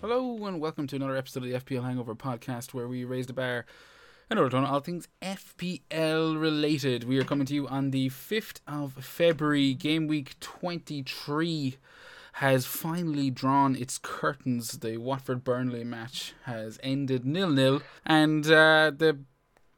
Hello and welcome to another episode of the FPL Hangover podcast where we raise the bar and order to all things FPL related. We are coming to you on the 5th of February. Game week 23 has finally drawn its curtains. The Watford Burnley match has ended nil nil, and uh, the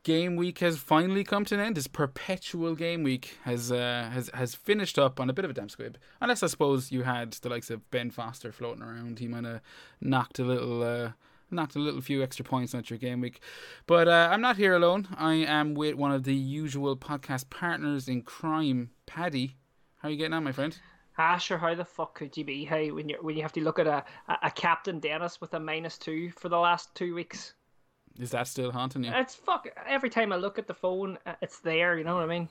game week has finally come to an end. This perpetual game week has uh, has has finished up on a bit of a damn squib. Unless I suppose you had the likes of Ben Foster floating around, he might have knocked a little. Uh, knocked a little few extra points on your game week. But uh, I'm not here alone. I am with one of the usual podcast partners in crime, Paddy. How are you getting on, my friend? Ah, sure. How the fuck could you be? Hey, when you when you have to look at a, a, a captain Dennis with a minus two for the last two weeks. Is that still haunting you? It's fuck. Every time I look at the phone, uh, it's there. You know what I mean?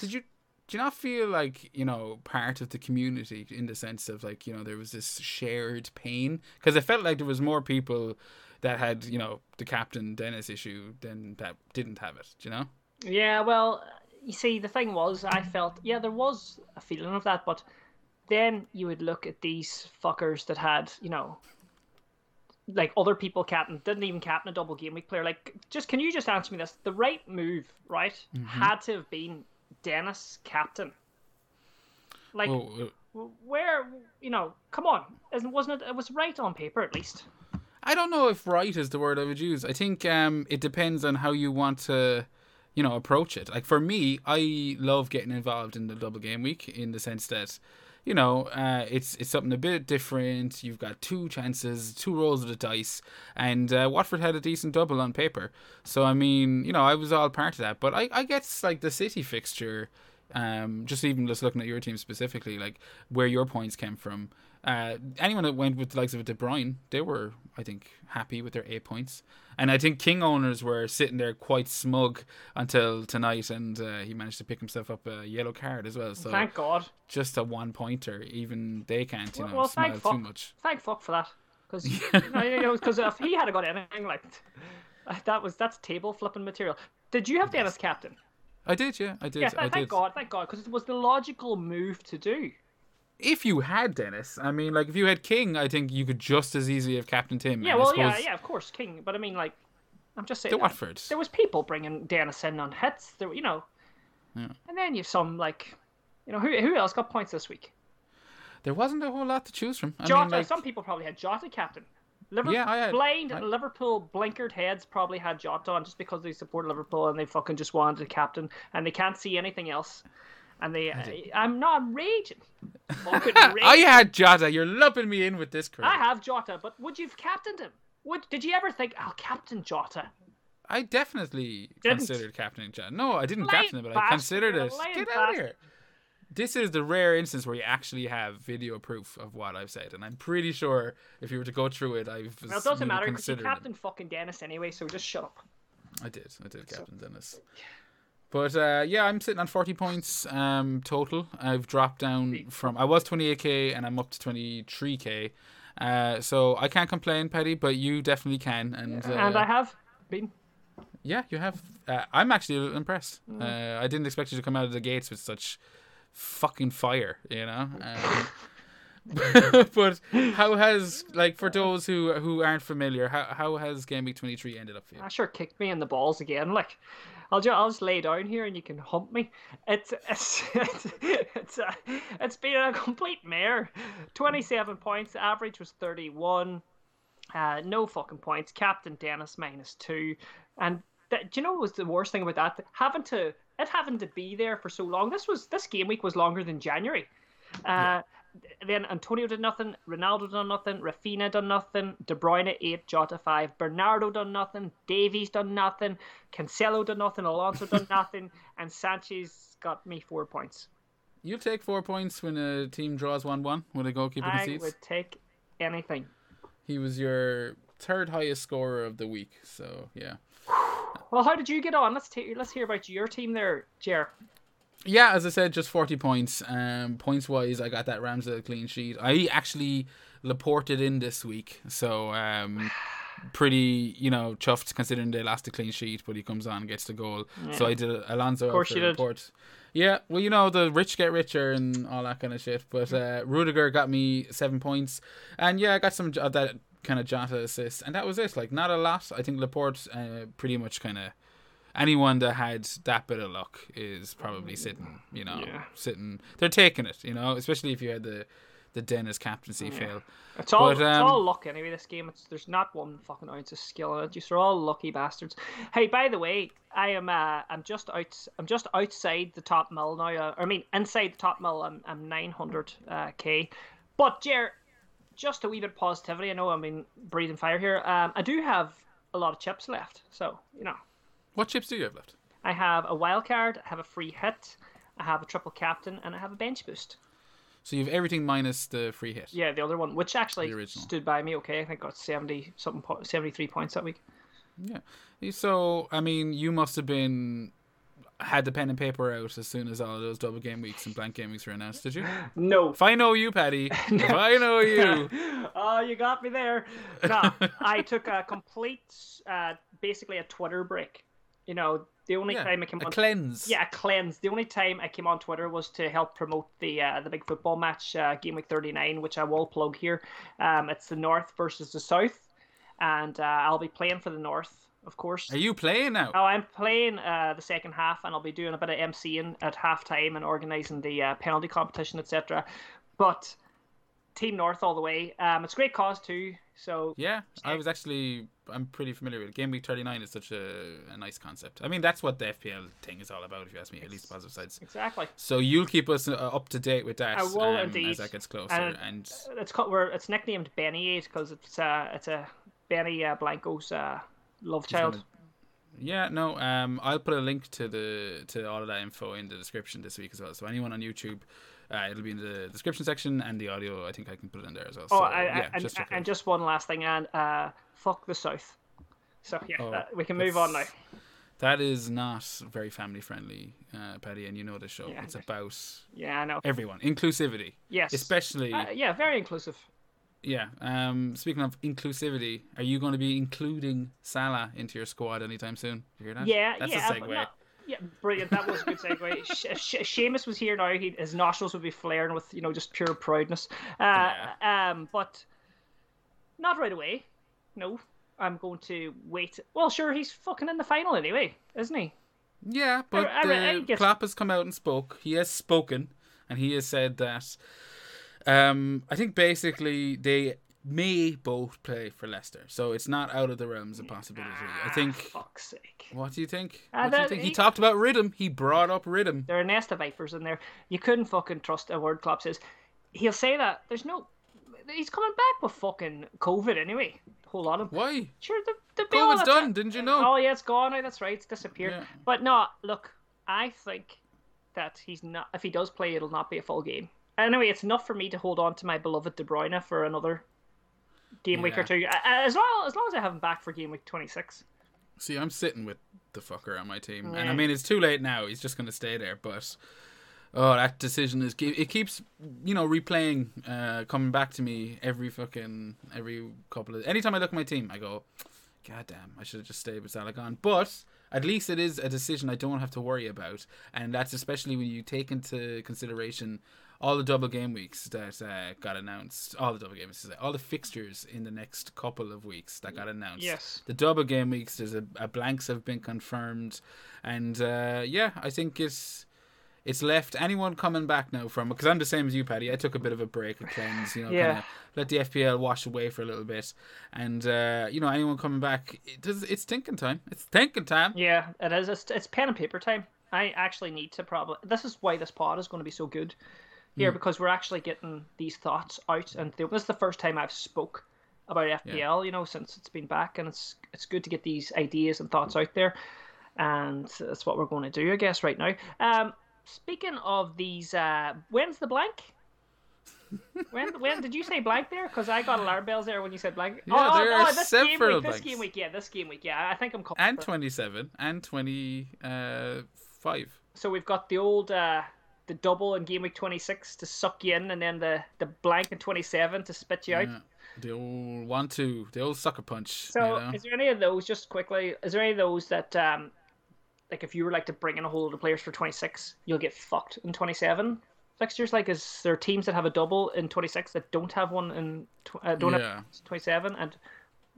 Did you do you not feel like you know part of the community in the sense of like you know there was this shared pain because it felt like there was more people that had you know the captain Dennis issue than that didn't have it. Do you know? Yeah. Well, you see, the thing was, I felt yeah, there was a feeling of that, but then you would look at these fuckers that had you know like other people captain didn't even captain a double game week player. Like, just can you just answer me this? The right move, right, Mm-hmm. had to have been Dennis captain. Like, Well, uh, where you know, come on, isn't wasn't it? It was right on paper at least. I don't know if right is the word I would use. I think um, it depends on how you want to, you know, approach it. Like for me, I love getting involved in the double game week in the sense that, you know, uh, it's it's something a bit different. You've got two chances, two rolls of the dice, and uh, Watford had a decent double on paper. So I mean, you know, I was all part of that. But I, I guess like the City fixture, um, just even just looking at your team specifically, like where your points came from. Uh, anyone that went with the likes of a De Bruyne, they were, I think, happy with their eight points. And I think King owners were sitting there quite smug until tonight, and uh, he managed to pick himself up a yellow card as well. So Thank God. just a one pointer, even they can't, you know, well, smile thank too fuck. much. Thank fuck for that, because you know, because if he had a got anything like that was that's table flipping material. Did you have Dennis captain? I did, yeah, I did, Yeah, I thank did. God, thank God, because it was the logical move to do. If you had Dennis, I mean, like if you had King, I think you could just as easily have captained him. Yeah, well, yeah, yeah, of course, King. But I mean, like, I'm just saying. The that Watford. There was people bringing Dennis in on hits. There, you know. Yeah. And then you've some like, you know, who who else got points this week? There wasn't a whole lot to choose from. I Jota. mean, like, Some people probably had Jota captain. Liverpool, Yeah, I had- blind I- Liverpool blinkered heads probably had Jota on just because they support Liverpool and they fucking just wanted a captain and they can't see anything else. And they, I, am not raging. Fucking I had Jota. You're lumping me in with this crap. I have Jota, but would you've captained him? Would did you ever think, I'll captain Jota? I definitely Didn't. considered captaining Jota. No, I didn't captain him, but I considered it. Get out of bastard. here. This is the rare instance where you actually have video proof of what I've said, and I'm pretty sure if you were to go through it, I've Well, it doesn't matter because you captain fucking Dennis anyway, so just shut up. I did. I did captain Dennis. But uh, yeah, I'm sitting on 40 points um, total. I've dropped down from I was 28k and I'm up to 23k. Uh, so I can't complain, Paddy, but you definitely can. And uh, and I have been. yeah, you have. Uh, I'm actually a little impressed. Mm. Uh, I didn't expect you to come out of the gates with such fucking fire, you know. Um, but how has like for those who who aren't familiar, how how has Game Week 23 ended up for you? I sure kicked me in the balls again. Like, I'll just, I'll just lay down here and you can hump me. It's it's it's it's, uh, it's been a complete mare. Twenty seven points. Average was thirty one. Uh, no fucking points. Captain Dennis minus two. And that, do you know what was the worst thing about that? Having to it having to be there for so long. This was this game week was longer than January. Uh, Then Antonio did nothing, Ronaldo done nothing, Rafinha done nothing, De Bruyne eight, Jota five, Bernardo done nothing, Davies done nothing, Cancelo done nothing, Alonso done nothing, and Sanchez got me four points. You'll take four points when a team draws 1 1 with a goalkeeper I concedes. would take anything. He was your third highest scorer of the week. So, yeah. Well, how did you get on? Let's take let's hear about your team there, Jer. Yeah, as I said, just 40 points. Um, points wise, I got that Ramsdale clean sheet. I actually Laported in this week. So, um, pretty, you know, chuffed considering they lost the clean sheet, but he comes on and gets the goal. So I did Alonso of course for you did. Yeah, well, you know, the rich get richer and all that kind of shit. But uh, Rudiger got me seven points, and yeah, I got some of that kind of Jota assist, and that was it. Like not a lot. I think Laporte uh, pretty much kind of anyone that had that bit of luck is probably sitting. You know, Yeah. sitting. They're taking it. You know, especially if you had the the Dennis captaincy fail. It's all But, it's um, all luck anyway. This game, it's, there's not one fucking ounce of skill in it. Just are all lucky bastards. Hey, by the way, I am uh, I'm just out I'm just outside the top mill now. Uh, I mean, inside the top mill, I'm I'm 900 uh, k. But Jer, just a wee bit of positivity. I know I've been breathing fire here. Um, I do have a lot of chips left, so you know. What chips do you have left? I have a wild card, I have a free hit, I have a triple captain, and I have a bench boost. So you have everything minus the free hit. Yeah, the other one, which actually stood by me okay. I think got seventy something, po- seventy three points that week. Yeah. So I mean, you must have been had the pen and paper out as soon as all of those double game weeks and blank game weeks were announced. Did you? No. If I know you, Paddy, if I know you, oh, you got me there. No, I took a complete, uh, basically a Twitter break. You know, the only yeah, time I came a on, cleanse. yeah, a cleanse. The only time I came on Twitter was to help promote the uh, the big football match, uh, Game Week 39, which I will plug here. Um, it's the North versus the South, and uh, I'll be playing for the North, of course. Are you playing now? Oh, I'm playing uh, the second half, and I'll be doing a bit of MCing at halftime and organising the uh, penalty competition, etc. But Team North all the way. Um, it's a great cause too. So Yeah, I was actually. I'm pretty familiar with. Game week 39 is such a, a nice concept. I mean, that's what the FPL thing is all about, if you ask me. At least positive sides. exactly, So you'll keep us uh, up to date with that I will um, indeed. as that gets closer. And- And it's called, we're, it's nicknamed Benny Aid because it's uh, it's a Benny uh, Blanco's uh, love child. Yeah, no. Um, I'll put a link to the to all of that info in the description this week as well. So anyone on YouTube, uh, it'll be in the description section and the audio. I think I can put it in there as well. Oh, so, I, yeah, and, just and just one last thing, and uh, fuck the South. So yeah, Oh, that- we can move on now. that's- not very family friendly, uh, Paddy, and you know the show. Yeah. It's about Yeah, I know. everyone, inclusivity, Yes, especially. Uh, yeah, very inclusive. yeah. Um, speaking of inclusivity, are you going to be including Salah into your squad anytime soon? You hear that? Yeah, that's yeah, a segue. no- yeah, brilliant. That was a good segue. Sh- Sh- Seamus was here now. He, his nostrils would be flaring with you know just pure proudness. Uh, Um, but not right away. No, I'm going to wait. Well, sure, he's fucking in the final anyway, isn't he? Yeah, but I- I- I uh, has come out and spoke. He has spoken, and he has said that. Um, I think basically they may both play for Leicester, so it's not out of the realms of possibility. I think. Ah, fuck's sake. What do you think? Uh, What do you think? He he- talked about rhythm. He brought up rhythm. There are a nest of vipers in there. You couldn't fucking trust a word Klopp says. He'll say that. There's no. He's coming back with fucking COVID anyway. Hold on. Why? Sure, the, the bill COVID's done. Didn't you know? Oh yeah, it's gone. That's right. It's disappeared. Yeah. But no, look, I think that he's not. If he does play, it'll not be a full game. Anyway, it's enough for me to hold on to my beloved De Bruyne for another game week or two. As long as long as I have him back for game week twenty six. See, I'm sitting with the fucker on my team, and I mean it's too late now. He's just going to stay there, but oh, that decision is it keeps you know replaying, uh, coming back to me every fucking every couple of anytime I look at my team, I go, God damn, I should have just stayed with Salah gone. But at least it is a decision I don't have to worry about, and that's especially when you take into consideration all the double game weeks that uh, got announced, all the double game weeks, all the fixtures in the next couple of weeks that got announced Yes. the double game weeks. There's a, a blanks have been confirmed, and uh, yeah, I think it's it's left anyone coming back now from because I'm the same as you, Paddy. I took a bit of a break, a cleanse, you know, Yeah. kind of let the FPL wash away for a little bit, and uh, you know, anyone coming back, it does, it's thinking time. It's thinking time. Yeah, it is. It's, it's pen and paper time. I actually need to probably. This is why this pod is going to be so good here because we're actually getting these thoughts out, and th- this is the first time I've spoke about FPL. You know, since it's been back, and it's it's good to get these ideas and thoughts out there, and that's what we're going to do, I guess, right now. Um, speaking of these, uh, when's the blank? when when did you say blank there? Because I got alarm bells there when you said blank. Yeah, oh, there oh, are this game several week, this blanks. game week, yeah, this game week, yeah. I think I'm. And 27 and 25. So we've got the old uh, the double in game week twenty six to suck you in, and then the the blank in twenty seven to spit you out. Yeah. The old one two, the old sucker punch. So, you know? is there any of those just quickly? Is there any of those that um, like if you were like to bring in a whole lot of players for twenty six, you'll get fucked in twenty seven fixtures? Like, is there teams that have a double in twenty six that don't have one in tw- uh, don't Yeah. have twenty seven, and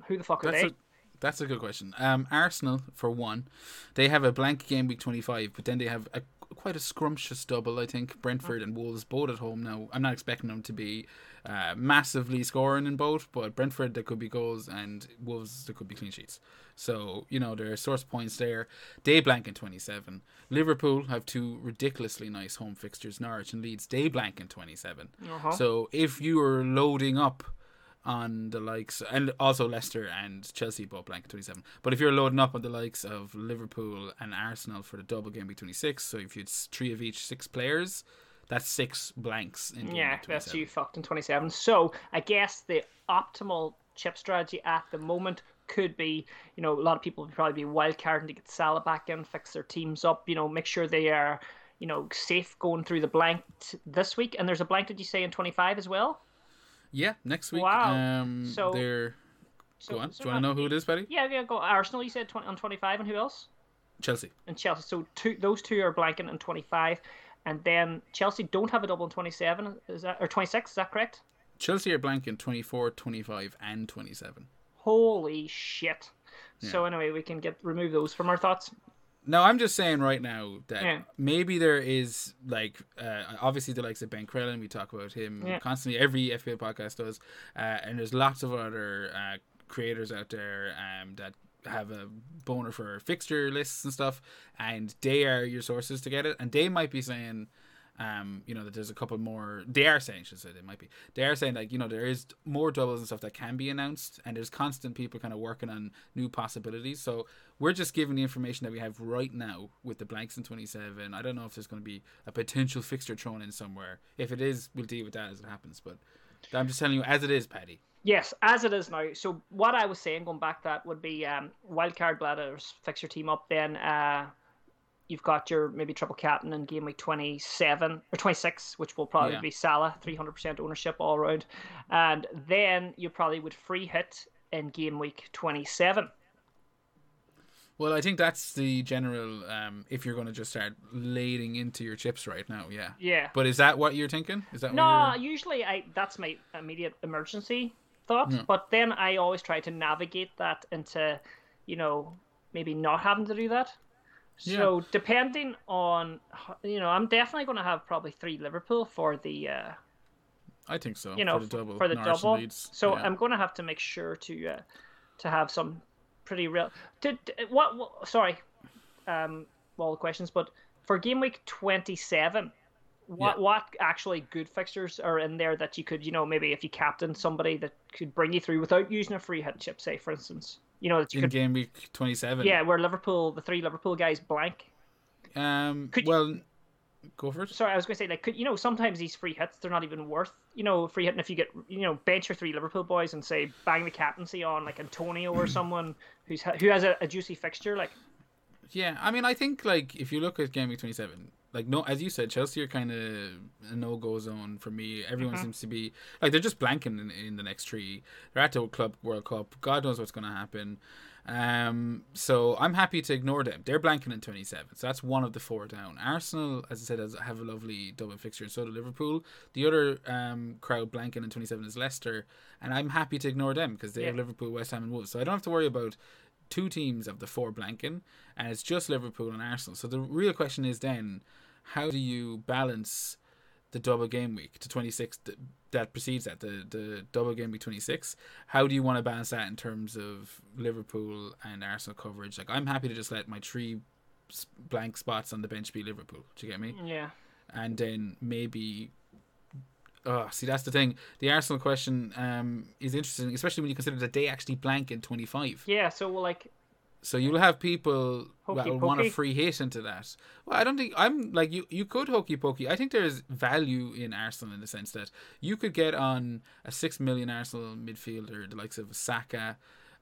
who the fuck are That's they? a that's a good question. Um, Arsenal for one, they have a blank game week twenty five, but then they have a quite a scrumptious double. I think Brentford and Wolves both at home. Now I'm not expecting them to be uh, massively scoring in both, but Brentford there could be goals and Wolves there could be clean sheets. So you know there are source points there. Day blank in twenty seven. Liverpool have two ridiculously nice home fixtures. Norwich and Leeds Day blank in 27. Uh-huh. So if you are loading up on the likes and also Leicester and Chelsea both blank at 27 but if you're loading up on the likes of Liverpool and Arsenal for the double game week 26 so if you had s- three of each six players that's six blanks in Yeah, that's 27. you fucked in 27. So I guess the optimal chip strategy at the moment could be, you know, a lot of people would probably be wild carding to get Salah back in, fix their teams up, you know, make sure they are, you know, safe going through the blank t- this week. And there's a blank, did you say, in 25 as well? Yeah next week Wow. um So- they're So, go on so do you want to know who it is Paddy Yeah, yeah, go. Arsenal, you said 20, on 25, and who else? Chelsea And Chelsea. So two, those two are blanking in 25. And then Chelsea don't have a double in 27, is that, or 26, is that correct? Chelsea are blanking 24 25 and 27 Holy shit. So anyway, we can get remove those from our thoughts. No, I'm just saying right now that Yeah. maybe there is like uh, obviously the likes of Ben Crellin. We talk about him Yeah. constantly. Every FPL podcast does, uh, and there's lots of other uh, creators out there um, that have a boner for fixture lists and stuff, and they are your sources to get it. And they might be saying, um, you know, that there's a couple more. They are saying, should say, they might be. They are saying like, you know, there is more doubles and stuff that can be announced, and there's constant people kind of working on new possibilities. So we're just giving the information that we have right now with the blanks in 27. I don't know if there's going to be a potential fixture thrown in somewhere. If it is, we'll deal with that as it happens. But I'm just telling you as it is, Paddy. Yes, as it is now. So what I was saying, going back, that would be um, wildcard bladders, fix your team up. Then uh, you've got your maybe triple captain in game week twenty seven or twenty six, which will probably Yeah. be Salah, three hundred percent ownership all around, and then you probably would free hit in game week twenty seven. Well, I think that's the general. Um, if you're going to just start lading into your chips right now, yeah. Yeah. But is that what you're thinking? Is that No, usually I that's my immediate emergency thought. Yeah. But then I always try to navigate that into, you know, maybe not having to do that. So depending on, you know, I'm definitely going to have probably three Liverpool for the, uh, I think so. you know, for the double. for the double. So yeah. I'm going to have to make sure to, uh, to have some pretty real. Did what, what? Sorry, um, all the questions, but for game week 27. What Yeah. what actually good fixtures are in there that you could you know maybe if you captain somebody that could bring you through without using a free hit chip say for instance you know that you in could game week 27. yeah where Liverpool the three Liverpool guys blank Um. Could you- well, go for it. sorry I was going to say like could you know sometimes these free hits they're not even worth you know free hitting if you get you know bench your three Liverpool boys and say bang the captaincy on like Antonio or someone who's who has a, a juicy fixture like Yeah, I mean, I think like if you look at game week 27, like no, as you said, Chelsea are kind of a no go zone for me. Everyone Mm-hmm. seems to be like they're just blanking in, in the next three. They're at the Club World Cup. God knows what's going to happen. Um, so I'm happy to ignore them. They're blanking in 27, so that's one of the four down. Arsenal, as I said, has, have a lovely double fixture, and so do Liverpool. The other um, crowd blanking in 27 is Leicester, and I'm happy to ignore them because they have Liverpool, West Ham, and Wolves. So I don't have to worry about two teams of the four blanking, and it's just Liverpool and Arsenal. So the real question is then, how do you balance the double game week to 26 th- that precedes that the the double game week 26 how do you want to balance that in terms of liverpool and arsenal coverage? Like i'm happy to just let my three blank spots on the bench be liverpool do you get me? Yeah. And then maybe oh see that's the thing. The arsenal question um is interesting especially when you consider that they actually blank in 25 yeah so well, like so you'll have people Hokey that will want a free hit into that. Well, I don't think I'm like you. You could hokey pokey. I think there's value in Arsenal in the sense that you could get on a six million Arsenal midfielder, the likes of Saka,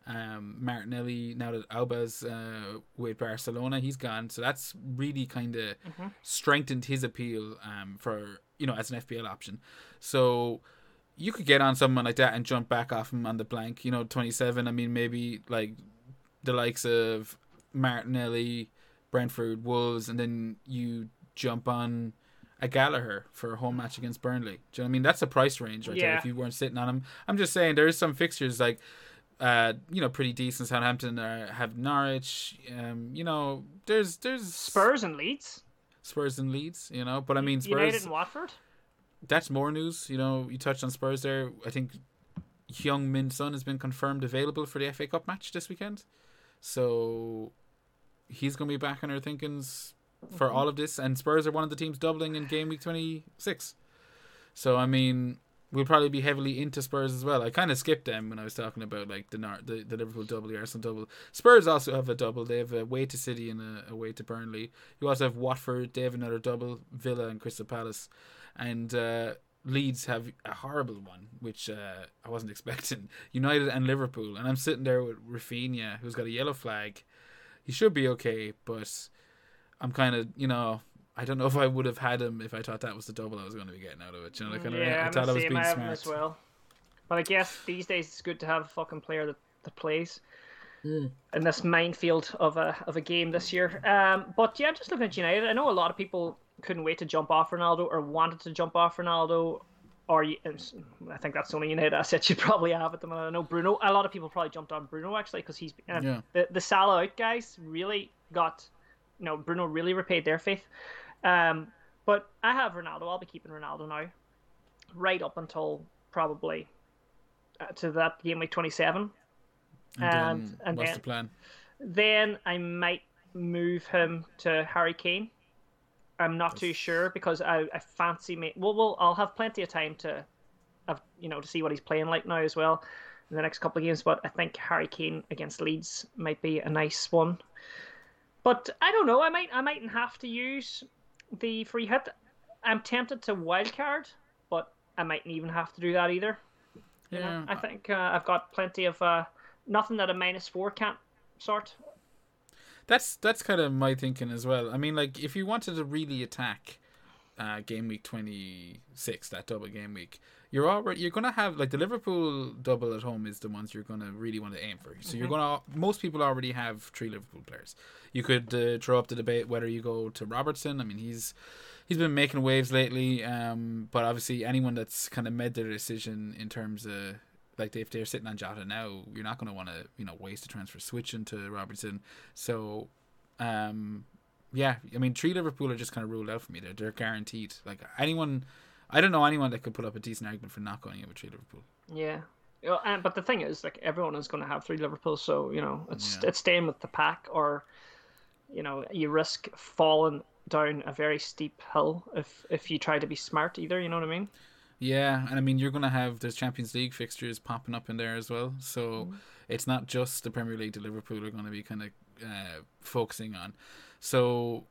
um, Martinelli. Now that Auba's uh, with Barcelona, he's gone. So that's really kind of strengthened his appeal um, for you know as an FPL option. So you could get on someone like that and jump back off him on the blank. You know, 27. I mean, maybe like the likes of Martinelli, Brentford, Wolves, and then you jump on a Gallagher for a home match against Burnley. Do you know what I mean? That's a price range right there. Yeah. If you weren't sitting on him, I'm just saying there is some fixtures like, uh, you know, pretty decent. Southampton uh, have Norwich. Um, you know, there's there's Spurs and Leeds, Spurs and Leeds. You know, but I mean Spurs. United and Watford. That's more news. You know, you touched on Spurs there. I think Heung-min Son has been confirmed available for the FA Cup match this weekend, so he's going to be back in our thinkings for Mm-hmm. all of this. And Spurs are one of the teams doubling in game week twenty six. So I mean, we'll probably be heavily into Spurs as well. I kind of skipped them when I was talking about like the the, the Liverpool double, the Arsenal double. Spurs also have a double. They have a away to City and a away to Burnley. You also have Watford. They have another double. Villa and Crystal Palace, and uh, Leeds have a horrible one, which uh, I wasn't expecting. United and Liverpool, and I'm sitting there with Rafinha, who's got a yellow flag. He should be okay, but I'm kind of you know. I don't know if I would have had him if I thought that was the double I was going to be getting out of it. You know, like, I, yeah, I thought I was being smart. as well. But I guess these days it's good to have a fucking player that, that plays Hmm. in this minefield of a of a game this year. Um, but yeah, just looking at United, I know a lot of people couldn't wait to jump off Ronaldo or wanted to jump off Ronaldo. Or I think that's the only United asset you probably have at the moment. I know Bruno. A lot of people probably jumped on Bruno actually because he's uh, Yeah. the the Salah out guys really got, you know, Bruno really repaid their faith. Um, but I have Ronaldo. I'll be keeping Ronaldo now, right up until probably uh, to that game week twenty seven. And, And- then and what's then- the plan? Then I might move him to Harry Kane. I'm not too sure because I, I fancy me. Well, well, I'll have plenty of time to, have you know, to see what he's playing like now as well in the next couple of games. But I think Harry Kane against Leeds might be a nice one. But I don't know. I might I mightn't have to use the free hit. I'm tempted to wildcard, but I mightn't even have to do that either. You know, Yeah, I think uh, I've got plenty of uh, nothing that a minus four can't sort. That's that's kind of my thinking as well. I mean, like if you wanted to really attack uh, game week twenty six, that double game week, you're already you're gonna have like the Liverpool double at home is the ones you're gonna really want to aim for. So you're gonna most people already have three Liverpool players. You could uh, throw up the debate whether you go to Robertson. I mean, he's he's been making waves lately, um, but obviously anyone that's kind of made their decision in terms of like if they're sitting on Jota now, you're not going to want to you know waste a transfer switching to Robertson. So, um, yeah, I mean, three Liverpool are just kind of ruled out for me. They're they're guaranteed. Like anyone, I don't know anyone that could put up a decent argument for not going in with three Liverpool. Yeah. Yeah, and, but the thing is, like everyone is going to have three Liverpool, so you know it's Yeah. it's staying with the pack, or you know you risk falling down a very steep hill if if you try to be smart either. You know what I mean? Yeah, and I mean you're gonna have there's Champions League fixtures popping up in there as well, so Mm-hmm. it's not just the Premier League that Liverpool are going to be kind of uh, focusing on. So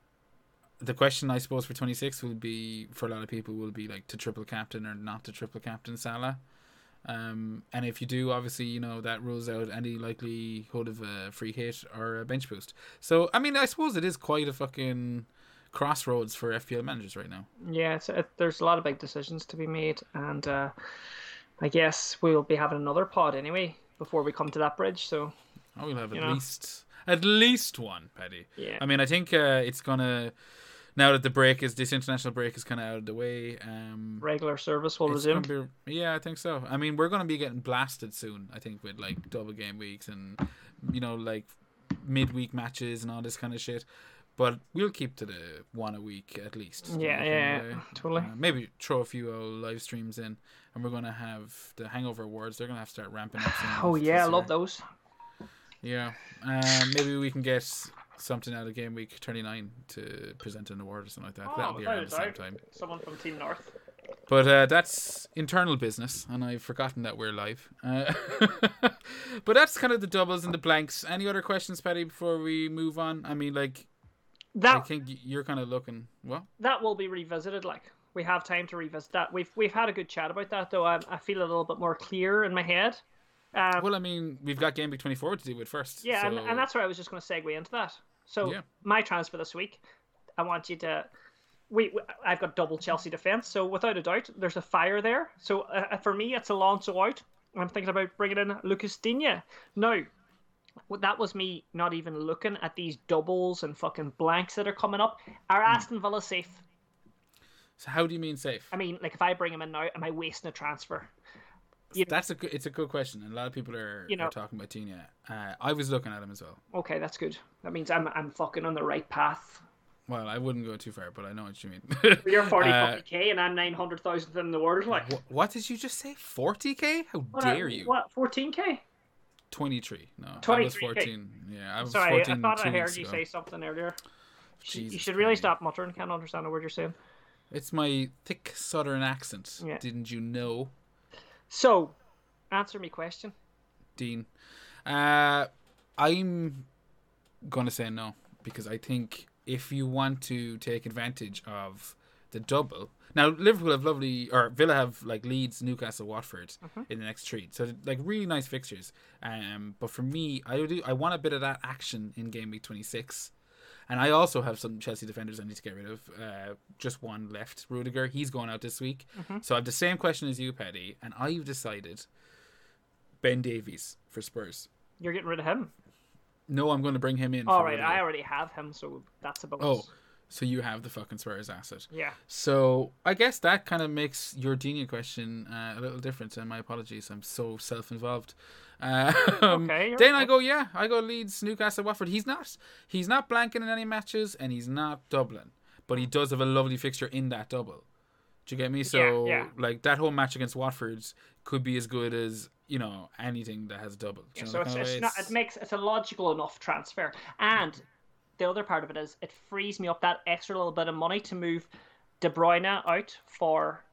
the question I suppose for 26 will be for a lot of people will be like to triple captain or not to triple captain Salah. Um, and if you do, obviously, you know that rules out any likelihood of a free hit or a bench boost. So, I mean, I suppose it is quite a fucking crossroads for FPL managers right now. Yeah, it, there's a lot of big decisions to be made, and uh, I guess we'll be having another pod anyway before we come to that bridge. So Oh, we'll have at know? least at least one, Paddy. yeah, I mean, I think uh, it's gonna now that the break is this international break is kind of out of the way. Um, regular service will resume. be, yeah, I think so. I mean, we're gonna be getting blasted soon. I think with like double game weeks and you know like midweek matches and all this kind of shit. But we'll keep to the one a week at least. Yeah, Like, yeah, totally. Uh, maybe throw a few old live streams in, and we're gonna have the Hangover Awards. They're gonna have to start ramping up. soon Oh yeah, I love those. Yeah, um, maybe we can get something out of game week 29 to present an award or something like that. That'll be around the same time. Someone from Team North. But uh, that's internal business, and I've forgotten that we're live. Uh, but that's kind of the doubles and the blanks. Any other questions, Patty, before we move on? I mean, like, I think you're kind of looking. What? that will be revisited. Like we have time to revisit that. We've we've had a good chat about that though. I, I feel a little bit more clear in my head. Um, Well, I mean, we've got game week twenty four to deal with first. yeah, and, so- and that's where I was just going to segue into that. So Yeah. my transfer this week, I want you to we, we- I've got double Chelsea defense, so without a doubt, there's a fire there. So uh, for me, it's Alonso out. I'm thinking about bringing in Lucas Digne. Now, well, that was me not even looking at these doubles and fucking blanks that are coming up. Are Aston Villa safe? So how do you mean safe? I mean, like if I bring him in now, am I wasting a transfer? you know- That's a good, it's a good question, and a lot of people are, You know- are talking about Digne. Uh, I was looking at him as well. Okay, that's good. That means I'm I'm fucking on the right path. Well, I wouldn't go too far, but I know what you mean. You're 40 Uh, k and I'm 900,000 in the world. Like, Wh- what did you just say? 40k? How What, uh, dare you? What 14k? 23. No, I was 23K. 14. Yeah, I was Sorry, 14 I thought I heard you ago. say something earlier. You- you should really stop muttering. Can't understand a word you're saying. It's my thick southern accent. Yeah. Didn't you know, So, answer me question. Dean? Uh, I'm gonna say no because I think if you want to take advantage of the double, now Liverpool have lovely or Villa have like Leeds, Newcastle, Watford Mm-hmm. in the next three, so like really nice fixtures. Um, but for me, I do I want a bit of that action in game week twenty six. And I also have some Chelsea defenders I need to get rid of. Uh, just one left, Rudiger. He's going out this week. Mm-hmm. So I have the same question as you, Paddy, and I've decided Ben Davies for Spurs. You're getting rid of him. No, I'm going to bring him in. All right, Rudiger. I already have him, so that's a bonus. Oh, so you have the fucking Spurs asset. Yeah. So I guess that kind of makes your Digne question uh, a little different. And my apologies, I'm so self-involved. Uh, Okay, you're I go, yeah, I go Leeds, Newcastle, Watford. He's not, he's not blanking in any matches, and he's not Dublin, but he does have a lovely fixture in that double. Do you get me? So yeah. like that whole match against Watford's could be as good as you know anything that has double. Know So it's, it's not. It makes it's a logical enough transfer, and the other part of it is it frees me up that extra little bit of money to move De Bruyne out for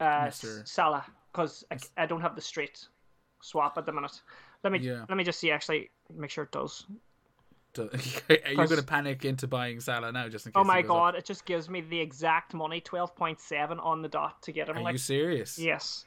uh, Mr. Salah because I, I don't have the straight swap at the minute. Let me Yeah. let me just see actually make sure it does. Do- Are you going to panic into buying Salah now just in case? Oh my goes up? god! It just gives me the exact money, twelve point seven on the dot to get him. Are like you serious? yes.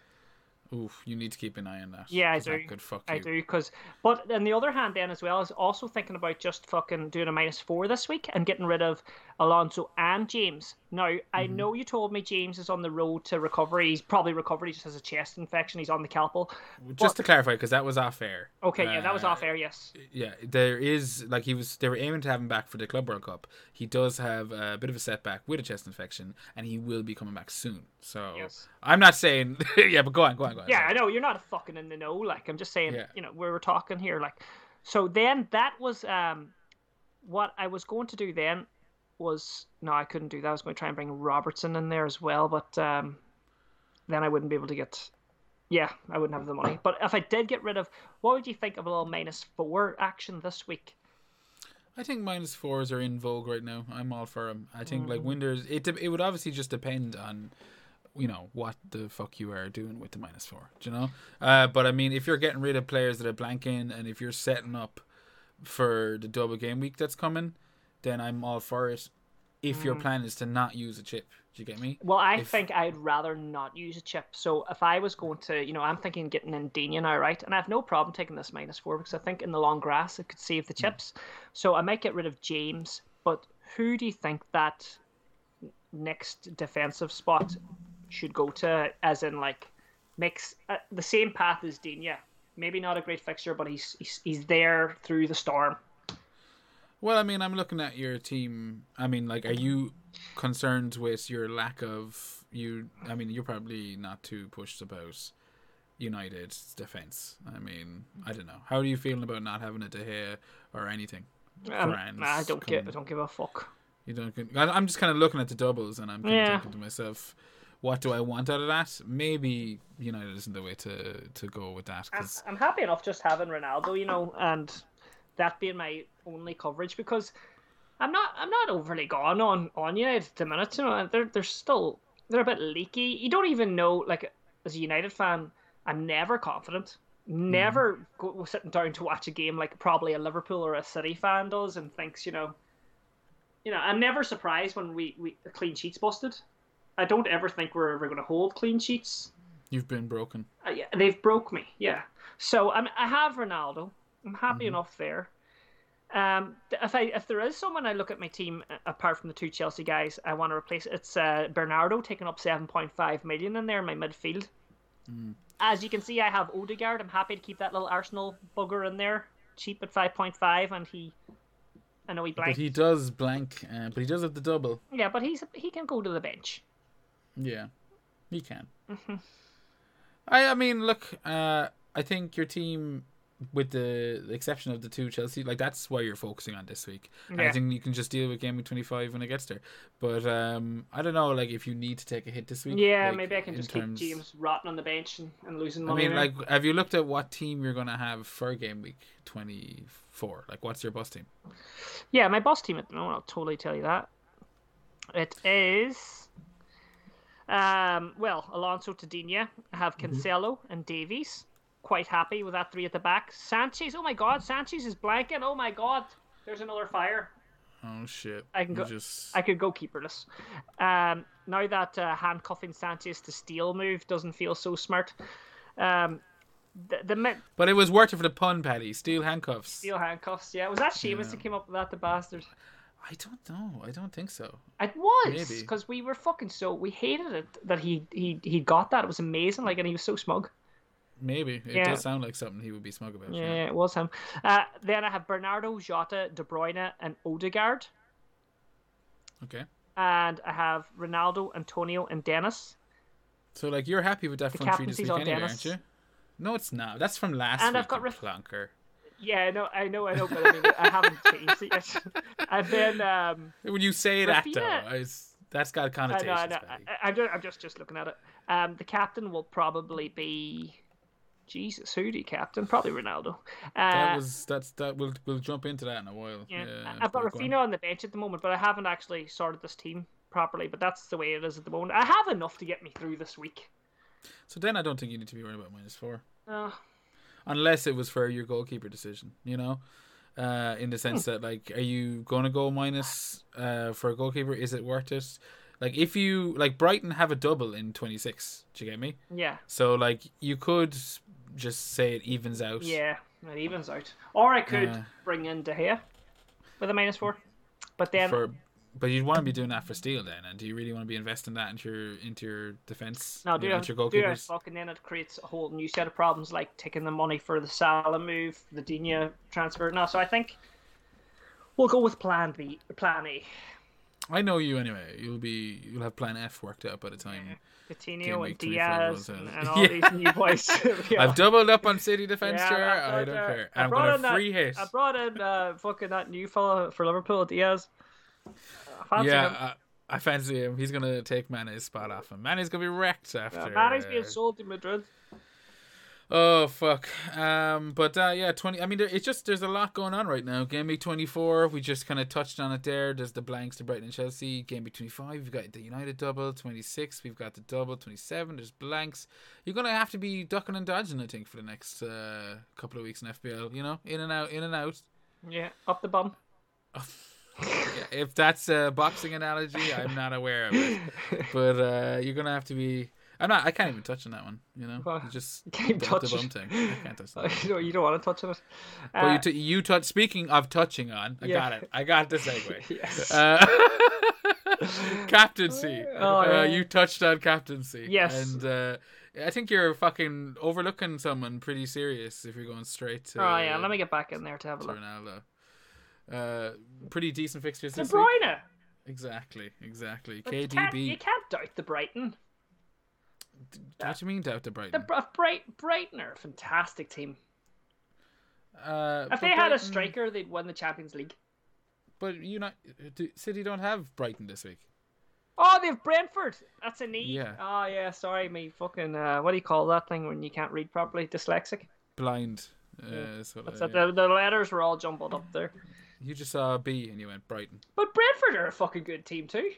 Oof, you need to keep an eye on that. Yeah, I do. Could fuck I you. do because, but on the other hand, then as well, is also thinking about just fucking doing a minus four this week and getting rid of Alonso and James. Now, I Mm-hmm. know you told me James is on the road to recovery. He's probably recovered. He just has a chest infection. He's on the calpol. Just to clarify, because that was off air. Okay, yeah, that was Uh, off air. Yes. Yeah, there is like he was. They were aiming to have him back for the Club World Cup. He does have a bit of a setback with a chest infection, and he will be coming back soon. So Yes. I'm not saying. yeah, but go on, go on, go on. Yeah, I know you're not fucking in the know. Like I'm just saying, Yeah. you know, we were talking here. Like, so then that was um, what I was going to do then was no, I couldn't do that. I was going to try and bring Robertson in there as well, but um, then I wouldn't be able to get. Yeah, I wouldn't have the money. But if I did get rid of, what would you think of a little minus four action this week? I think minus fours are in vogue right now. I'm all for them. I think Mm. like Winders. It it would obviously just depend on. You know what the fuck you are doing with the minus four, do you know? Uh, but I mean, if you're getting rid of players that are blanking, and if you're setting up for the double game week that's coming, then I'm all for it. If Mm. your plan is to not use a chip, do you get me? Well, I If- think I'd rather not use a chip. So if I was going to, you know, I'm thinking getting in Digne now, right? And I have no problem taking this minus four because I think in the long grass it could save the chips. So I might get rid of James. But who do you think that next defensive spot should go to? As in, like, makes uh, the same path as Digne. Maybe not a great fixture, but he's he's, he's there through the storm. Well, I mean, I'm looking at your team. I mean, like, are you concerned with your lack of you? I mean, you're probably not too pushed about United's defense. I mean, I don't know. How are you feeling about not having a De Gea or anything? Um, Friends I don't give I don't give a fuck. You don't. I'm just kind of looking at the doubles, and I'm kind Yeah. of thinking to myself, what do I want out of that? Maybe United isn't the way to to go with that I'm happy enough just having Ronaldo, you know, and that being my only coverage because I'm not I'm not overly gone on on United at the minute. You know, they're they're still they're a bit leaky. You don't even know like as a United fan, I'm never confident. Never go, sitting down to watch a game like probably a Liverpool or a City fan does and thinks, you know, you know, I'm never surprised when we, we a clean sheets busted. I don't ever think we're ever going to hold clean sheets. you've been broken. Uh, yeah, they've broke me. Yeah. So I'm, I have Ronaldo. I'm happy enough there. Um, if I if there is someone I look at my team apart from the two Chelsea guys I want to replace, it's uh, Bernardo taking up seven point five million in there in my midfield. As you can see, I have Odegaard. I'm happy to keep that little Arsenal bugger in there, cheap at five point five, and he, I know he But he does blank, uh, but he does have the double. Yeah, but he's he can go to the bench. Yeah, he can. Mm-hmm. I I mean, look, uh, I think your team, with the, exception of the two Chelsea, like that's why you're focusing on this week. And I think you can just deal with game week twenty five when it gets there. But um, I don't know, like if you need to take a hit this week. Yeah, like, maybe I can just terms- keep James rotting on the bench and, and losing money. I mean, there. like, have you looked at what team you're gonna have for game week twenty four? Like, what's your boss team? Yeah, my boss team at the moment, I'll totally tell you that. It is. Um, well, Alonso Tadinha. I have Cancelo and Davies. Quite happy with that three at the back. Sanchez, oh my god, Sanchez is blanking. Oh my god, there's another fire. Oh shit! I can go- Just I could go keeperless. Um, now that uh, handcuffing Sanchez to Steele move doesn't feel so smart. Um, the, the but it was worth it for the pun, Paddy. Steel handcuffs. steel handcuffs, yeah. Was that Seamus Yeah. that came up with that, the bastard? I don't know. I don't think so. It was Maybe. because we were fucking so we hated it that he he he got that. It was amazing, like, and he was so smug. Maybe it Yeah. does sound like something he would be smug about. Yeah, it was him. Uh, then I have Bernardo, Jota, De Bruyne, and Odegaard, Okay. and I have Ronaldo, Antonio, and Dennis. So like you're happy with that front three this week anyway, Dennis. aren't you? No, it's not. That's from last And week. I've got plonker. Yeah, I know, I know, I know, but I mean, I haven't changed it yet. And then um, When you say that though, I s- that's got I connotations. know, I know. I, I'm just, I'm just, just looking at it. Um, the captain will probably be. Jesus, who the captain? Probably Ronaldo. Uh, that was that's that. We'll we'll jump into that in a while. Yeah, Yeah, I've got on. Rafinha on the bench at the moment, but I haven't actually sorted this team properly. But that's the way it is at the moment. I have enough to get me through this week. So then I don't think you need to be worried about minus four, Uh, unless it was for your goalkeeper decision. You know, uh, in the sense Hmm. that like, are you going to go minus uh, for a goalkeeper? Is it worth it? Like if you like Brighton have a double in twenty six. Do you get me? yeah, So like you could just say it evens out. yeah, it evens out. Or I could Uh, bring in De Gea with a minus four. But then, For, but you'd want to be doing that for Steele then, and do you really want to be investing that into your into your defense? no, do into your do it fucking then it creates a whole new set of problems like taking the money for the Salah move, the Digne transfer. No, so I think we'll go with Plan B, Plan A. I know you anyway. You'll be you'll have Plan F worked out by the time. Game Coutinho and Diaz and, and all Yeah. these new boys. Yeah. I've doubled up on City defense, Yeah, chair. I don't uh, care. I I'm brought gonna in that- free hit. I brought in uh, fucking that new fella for Liverpool, Diaz. I fancy Yeah, him. I, I fancy him. He's gonna take Mane's spot off him. Mane's gonna be wrecked after. Uh, Mane's being sold to Madrid. Oh fuck. Um, but uh, yeah, twenty. I mean, there, it's just there's a lot going on right now. Game week twenty four, we just kind of touched on it there. There's the blanks to Brighton and Chelsea. Game week twenty five, we've got the United double. Twenty six, we've got the double. Twenty seven, there's blanks. You're gonna have to be ducking and dodging, I think, for the next uh, couple of weeks in FPL. You know, in and out, in and out. Yeah, up the bum. Yeah, if that's a boxing analogy, I'm not aware of it. But uh, you're gonna have to be. I'm not. I can't even touch on that one. You know, You just can't touch it. thing. I can't touch that. you, don't, you don't want to touch on it. But Uh, you, t- you touch. Speaking of touching on, I Yeah. got it. I got the segue. yes. Uh, captaincy. Oh, uh. You touched on captaincy. Yes. And uh, I think you're fucking overlooking someone pretty serious if you're going straight to. oh yeah, let me get back in there to have a look. Ronaldo. Uh, pretty decent fixtures De this week. Bruyne. Exactly. Exactly. But You can't, you can't doubt the Brighton. What do you mean doubt the The Brighton? Br- Bright, Brighton are a fantastic team. Uh, If they had a striker, they'd win the Champions League. but you not do, City don't have Brighton this week. Oh, they've Brentford. That's a knee. Yeah. Oh yeah, sorry, me fucking. Uh, what do you call that thing when you can't read properly? Dyslexic. Blind. Uh, so, That's uh, it. The, the letters were all jumbled up there. You just saw a B and you went Brighton. But Brentford are a fucking good team too.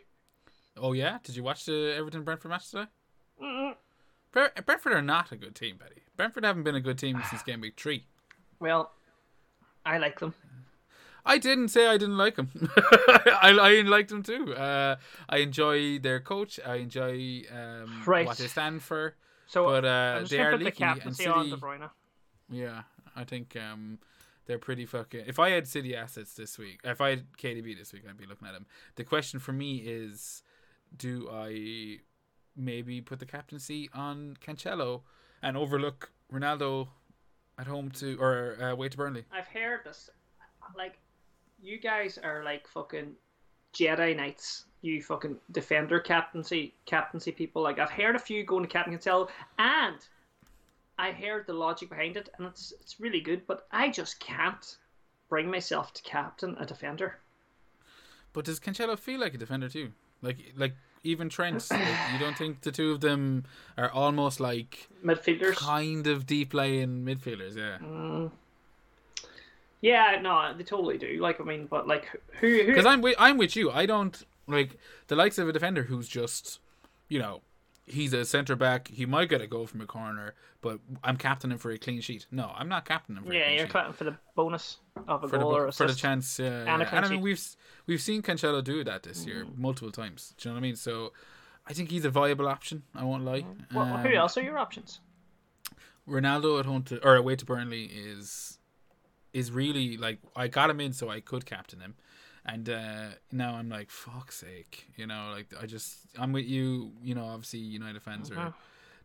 Oh yeah, did you watch the Everton Brentford match today? Brentford are not a good team, Betty. Brentford haven't been a good team since game week three. Well, I like them. I didn't say I didn't like them. I, I liked them too. Uh, I enjoy their coach. I enjoy um, Right. what they stand for. So But uh, they are put the leaky and on City. Yeah, I think um, they're pretty fucking. If I had City assets this week, if I had KDB this week, I'd be looking at them. The question for me is, do I maybe put the captaincy on Cancelo and overlook Ronaldo at home to or uh, away to Burnley? I've heard this. Like, you guys are like fucking Jedi Knights. You fucking defender captaincy captaincy people. Like, I've heard a few going to Captain Cancelo, and I heard the logic behind it, and it's it's really good. But I just can't bring myself to captain a defender. But does Cancelo feel like a defender too? Like like even Trent, you don't think the two of them are almost like Midfielders. kind of deep laying midfielders? Yeah. Mm. Yeah, no, they totally do. Like, I mean, but like, who? who Because I'm with I'm with you. I don't like the likes of a defender who's just, you know, he's a centre back. He might get a goal from a corner, but I'm captaining for a clean sheet. No, I'm not captaining for a yeah, you're cutting for the bonus of a For the, goal or a for assist. the chance, And a yeah. and I mean we've we've seen Cancelo do that this year multiple times. Do you know what I mean? So, I think he's a viable option. I won't lie. Well, who Um, else are your options? Ronaldo at home to or away to Burnley is is really like I got him in so I could captain him, and uh, now I'm like fuck's sake, you know, like I just I'm with you, you know, obviously United fans Uh-huh. are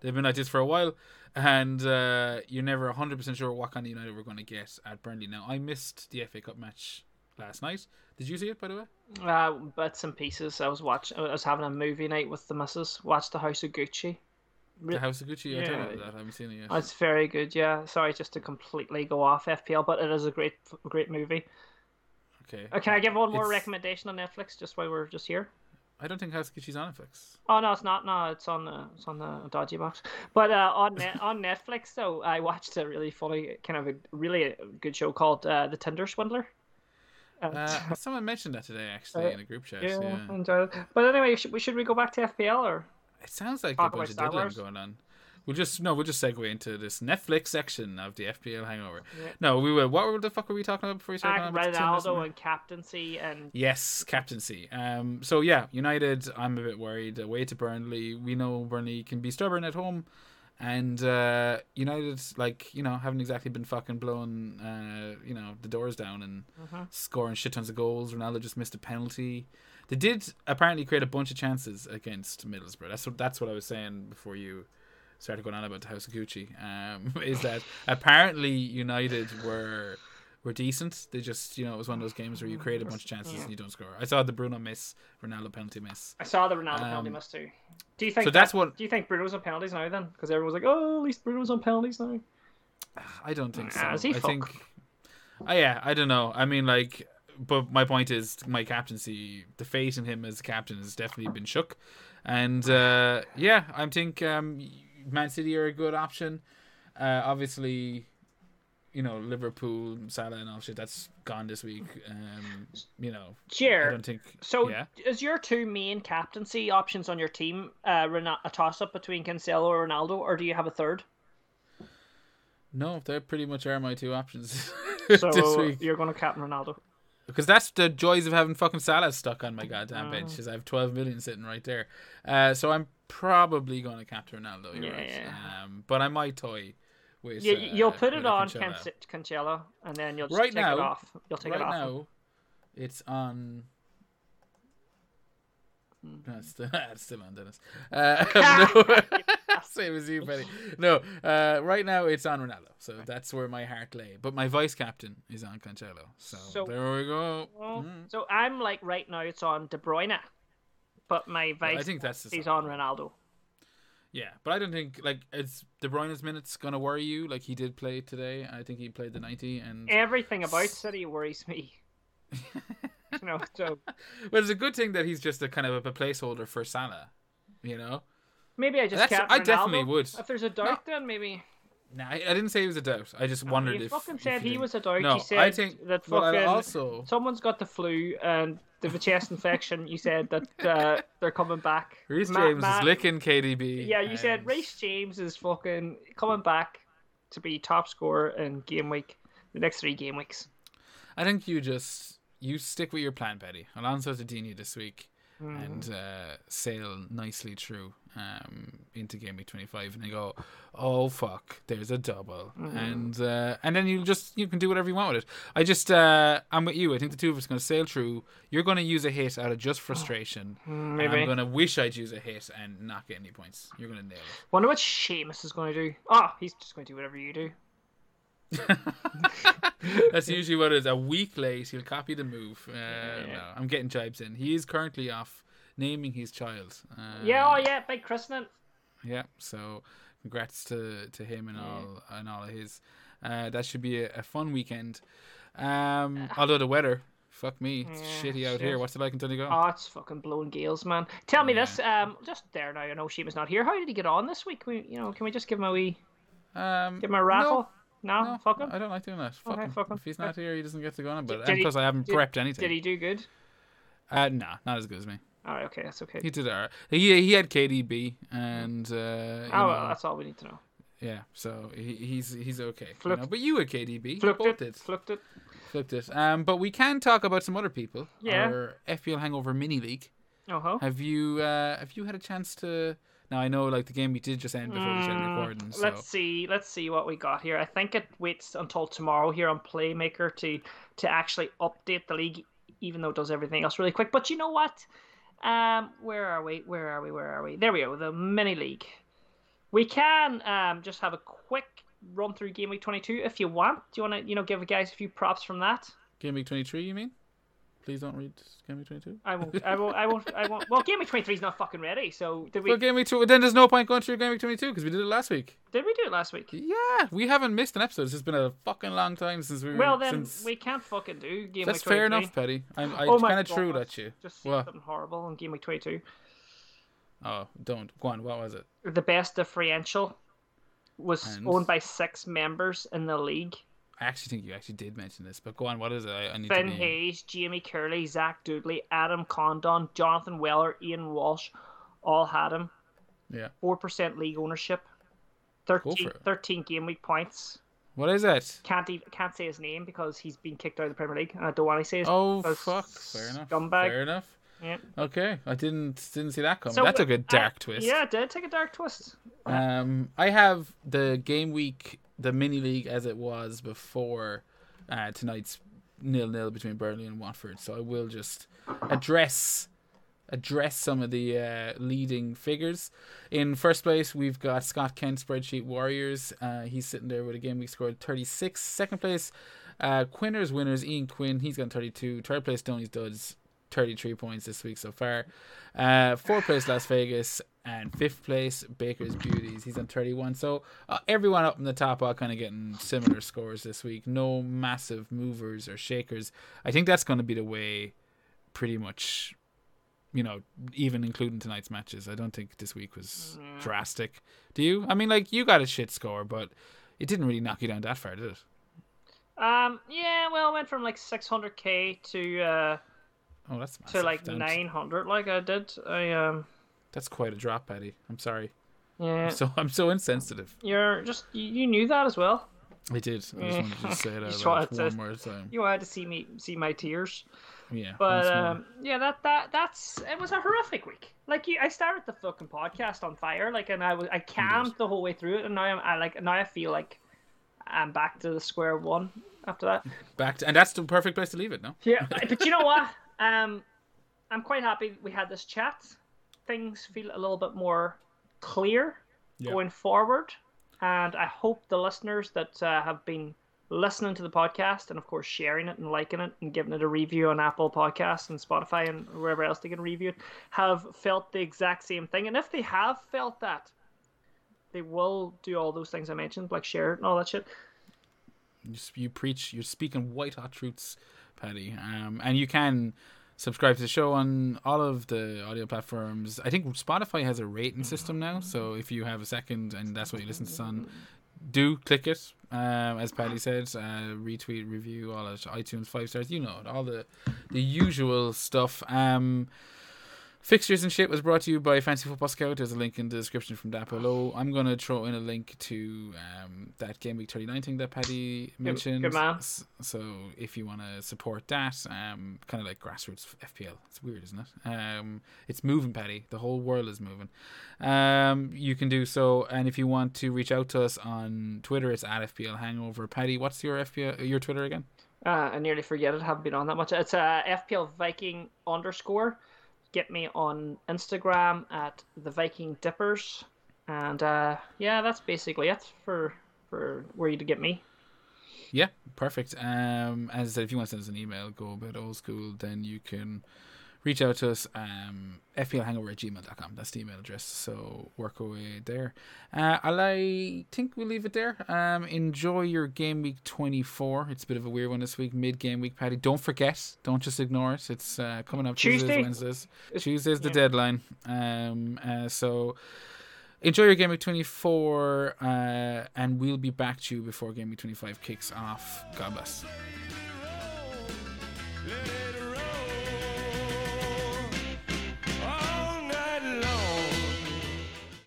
they've been like this for a while, and uh, you're never hundred percent sure what kind of United we're going to get at Burnley. Now I missed the FA Cup match last night. Did you see it by the way? Uh, bits and pieces. I was watching. I was having a movie night with the missus. Watched the House of Gucci. The House of Gucci. I told you Yeah. that. I haven't seen it yet. It's very good. Yeah. Sorry, just to completely go off FPL, but it is a great, great movie. Okay. Uh, can I give one more It's- recommendation on Netflix just while we're just here? I don't think Gucci's on Netflix. Oh no, it's not. No, it's on the it's on the dodgy box. But uh, on net, on Netflix though, I watched a really funny kind of a really good show called uh, The Tinder Swindler. Uh, Uh, someone mentioned that today actually Uh, in a group chat. yeah, yeah. Enjoyed it. But anyway, should we should we go back to FPL or? It sounds like a bunch of diddling going on. We'll just no, we'll just segue into this Netflix section of the FPL Hangover. Yeah. No, we will. What the fuck were we talking about before we started? Uh, talking about the Tinder Ronaldo and captaincy and Yes, captaincy. Um, so yeah, United. I'm a bit worried. Away to Burnley. We know Burnley can be stubborn at home, and uh, United, like you know, haven't exactly been fucking blowing, uh, you know, the doors down and Mhm. scoring shit tons of goals. Ronaldo just missed a penalty. They did apparently create a bunch of chances against Middlesbrough. That's what that's what I was saying before you started going on about the House of Gucci. Um, is that apparently United were were decent. They just you know it was one of those games where you create a bunch of chances and you don't score. I saw the Bruno miss, Ronaldo penalty miss. I saw the Ronaldo penalty Um, miss too. Do you think so that's that- what- Do you think Bruno's on penalties now then? Because everyone's like, oh, at least Bruno's on penalties now. I don't think so. Is he I think. Oh yeah, I don't know. I mean, like, but my point is, my captaincy, the fate in him as captain has definitely been shook, and uh, yeah, I think um, Man City are a good option. Uh, obviously, you know Liverpool, Salah, and all shit that's gone this week. Um, you know, I don't think. So, yeah, is your two main captaincy options on your team uh, a toss up between Cancelo or Ronaldo, or do you have a third? no, they pretty much are my two options So this week. you're going to captain Ronaldo. Because that's the joys of having fucking Salah stuck on my goddamn Oh. bench. Is I have twelve million sitting right there. Uh, so I'm probably going to captain Ronaldo. You're Yeah, right. yeah. Um, but I might toy with. You, uh, you'll put with it on Cancelo. Cancelo, and then you'll just Right take now- it off. You'll take right it off. now, it's on. No, it's still, it's still on Dennis. Uh, no, same as you, Benny. No, uh, right now it's on Ronaldo, so that's where my heart lay. But my vice captain is on Cancelo, so, So- there we go. Well, Mm. So I'm like right now it's on De Bruyne, but my vice I think that's he's on Ronaldo. Yeah, but I don't think like it's De Bruyne's minutes gonna worry you. Like he did play today. I think he played the ninety, and Everything about City worries me. you know, so well, it's a good thing that he's just a kind of a placeholder for Salah. You know, maybe I just. I definitely would. If there's a doubt, then maybe. Nah, I, I didn't say he was a doubt. I just wondered if you if fucking if said you he think- was a doubt. No, you said I think that Well, fucking I also someone's got the flu and they have a chest infection. You said that uh, they're coming back. Reece Ma- James Ma- is licking KDB. Yeah, you said and- Reece James is fucking coming back to be top scorer in game week, the next three game weeks. I think you just you stick with your plan, Betty. Alonso to Digne this week. Mm. and uh, sail nicely through. Um, into game week 25 and they go, oh fuck, there's a double, Mm-hmm. and uh, and then you just you can do whatever you want with it. I just uh, I'm with you. I think the two of us are going to sail through. You're going to use a hit out of just frustration. maybe. I'm going to wish I'd use a hit and not get any points. You're going to nail it. Wonder what Seamus is going to do. Oh, he's just going to do whatever you do. That's usually what it is. A week late, he'll copy the move. Uh, No, I'm getting jibes in. He is currently off naming his child. Uh, Yeah, oh yeah, big christening. yeah. So, congrats to, to him and all and all of his. Uh, that should be a, a fun weekend. Um, although the weather, fuck me, it's Yeah, shitty out shit. here. What's it like in Donegal? Oh, it's fucking blowing gales, man. Tell me Yeah. this, um, just there now. I know Seamus not here. How did he get on this week? We, you know, can we just give him a wee, Um, give him a raffle? No, No, fuck him. I don't like doing that. Fuck, Okay, him. fuck him. If he's not here, he doesn't get to go on it. But Did and he- plus, I haven't did- prepped anything. Did he do good? Uh, nah, not as good as me. All right, okay, that's okay. He did alright. He he had KDB and uh, oh, know, well, that's all we need to know. yeah. So he, he's he's okay. you know. But you had KDB. Flipped both it, did. flipped it. Flipped it. Um, but we can talk about some other people. Yeah. Our FPL Hangover mini league. Oh ho. Have you uh have you had a chance to? Now I know like the game we did just end before we started Mm, recording. So Let's see. Let's see what we got here. I think it waits until tomorrow here on Playmaker to to actually update the league, even though it does everything else really quick. But you know what? Um, where are we? Where are we? Where are we? There we go. The mini league. We can um just have a quick run through game week twenty two if you want. Do you want to you know give the guys a few props from that? game week twenty three. You mean? Please don't read game week twenty two. I won't. I won't. I won't. I won't. Well, game week twenty three is not fucking ready. So did we? Well, game week two. Then there's no point going through game week twenty two because we did it last week. Did we do it last week? Yeah, we haven't missed an episode. It's been a fucking long time since we. Well, then since... we can't fucking do game That's week 23. fair enough, Petty. I'm, I Oh kind of God. at you. Just What? something horrible in game week 22. Oh, don't go on. What was it? The best differential was And? owned by six members in the league. I actually think you actually did mention this, but go on. What is it? I, I need Finn to be. Hayes, Jamie Curley, Zach Doodley, Adam Condon, Jonathan Weller, Ian Walsh, all had him. Yeah. 4% league ownership. 13, 13 game week points. What is it? Can't even, can't say his name because he's been kicked out of the Premier League. And I don't want to say his Oh fuck! Fair enough. Scumbag. Fair enough. Yeah. Okay, I didn't didn't see that coming. So, that took a uh, dark twist. Yeah, it did take a dark twist. Um, I have the game week, the mini league as it was before uh, tonight's nil nil between Burnley and Watford. So I will just address address some of the uh, leading figures. In first place, we've got Scott Kent spreadsheet Warriors. Uh, he's sitting there with a game week scored 36. Second place, uh, Quinners winners Ian Quinn. He's got 32. Third place, Tony's Duds. 33 points this week so far. Uh, fourth place, Las Vegas. And fifth place, Baker's Beauties. He's on 31. So uh, everyone up in the top are kind of getting similar scores this week. No massive movers or shakers. I think that's going to be the way pretty much, you know, even including tonight's matches. I don't think this week was drastic. Do you? I mean, like, you got a shit score, but it didn't really knock you down that far, did it? Um, yeah, well, I went from like 600k to uh, Oh, that's to like 900. Like I did. I um, That's quite a drop, Patty. I'm sorry. yeah. So I'm so insensitive. You're just you, you knew that as well. I did. I just wanted to say it out loud wanted to- one more time. You wanted to see me see my tears. Yeah. But um, yeah, that that that's it was a horrific week. Like you, I started the fucking podcast on fire. Like, and I was I calmed the whole way through it, and now I'm I like now I feel like I'm back to the square one after that. back to, and that's the perfect place to leave it. No. Yeah, but you know what? Um, I'm quite happy we had this chat. Things feel a little bit more clear going forward, and I hope the listeners that uh, have been listening to the podcast and of course sharing it and liking it and giving it a review on Apple Podcasts and Spotify and wherever else they can review it have felt the exact same thing. And if they have felt that, they will do all those things I mentioned, like share it and all that shit. You, you preach. You're speaking white hot truths, Paddy. Um, and you can subscribe to the show on all of the audio platforms. I think Spotify has a rating system now. So if you have a second and that's what you listen to on, do click it. Um, as Paddy said, uh, retweet, review, all that. iTunes five stars. You know all the the usual stuff. Um, Fixtures and shit was brought to you by Fantasy Football Scout. There's a link in the description from that below. I'm gonna throw in a link to um, that Game Week 39 thing that Paddy mentioned. good man. So if you want to support that, um, kind of like grassroots FPL. It's weird, isn't it? Um, it's moving, Paddy. The whole world is moving. Um, you can do so, and if you want to reach out to us on Twitter, it's at FPL Hangover. Paddy, what's your FPL your Twitter again? Uh, I nearly forget it. Haven't been on that much. It's uh, FPL Viking underscore. Get me on Instagram at the Viking Dippers, and uh, yeah, that's basically it for for where you to get me. Yeah, perfect. Um, as I said, if you want to send us an email, go a bit old school, then you can reach out to us. Um, fplhangover at gmail.com. That's the email address. So work away there. Uh, I'll, think we'll leave it there. Um, enjoy your game week 24. It's a bit of a weird one this week, mid game week, Paddy. Don't forget, don't just ignore it. It's uh, coming up Tuesdays, Tuesday? Wednesdays. Tuesday's the yeah. deadline. Um, uh, so enjoy your game week 24 uh, and we'll be back to you before game week 25 kicks off god bless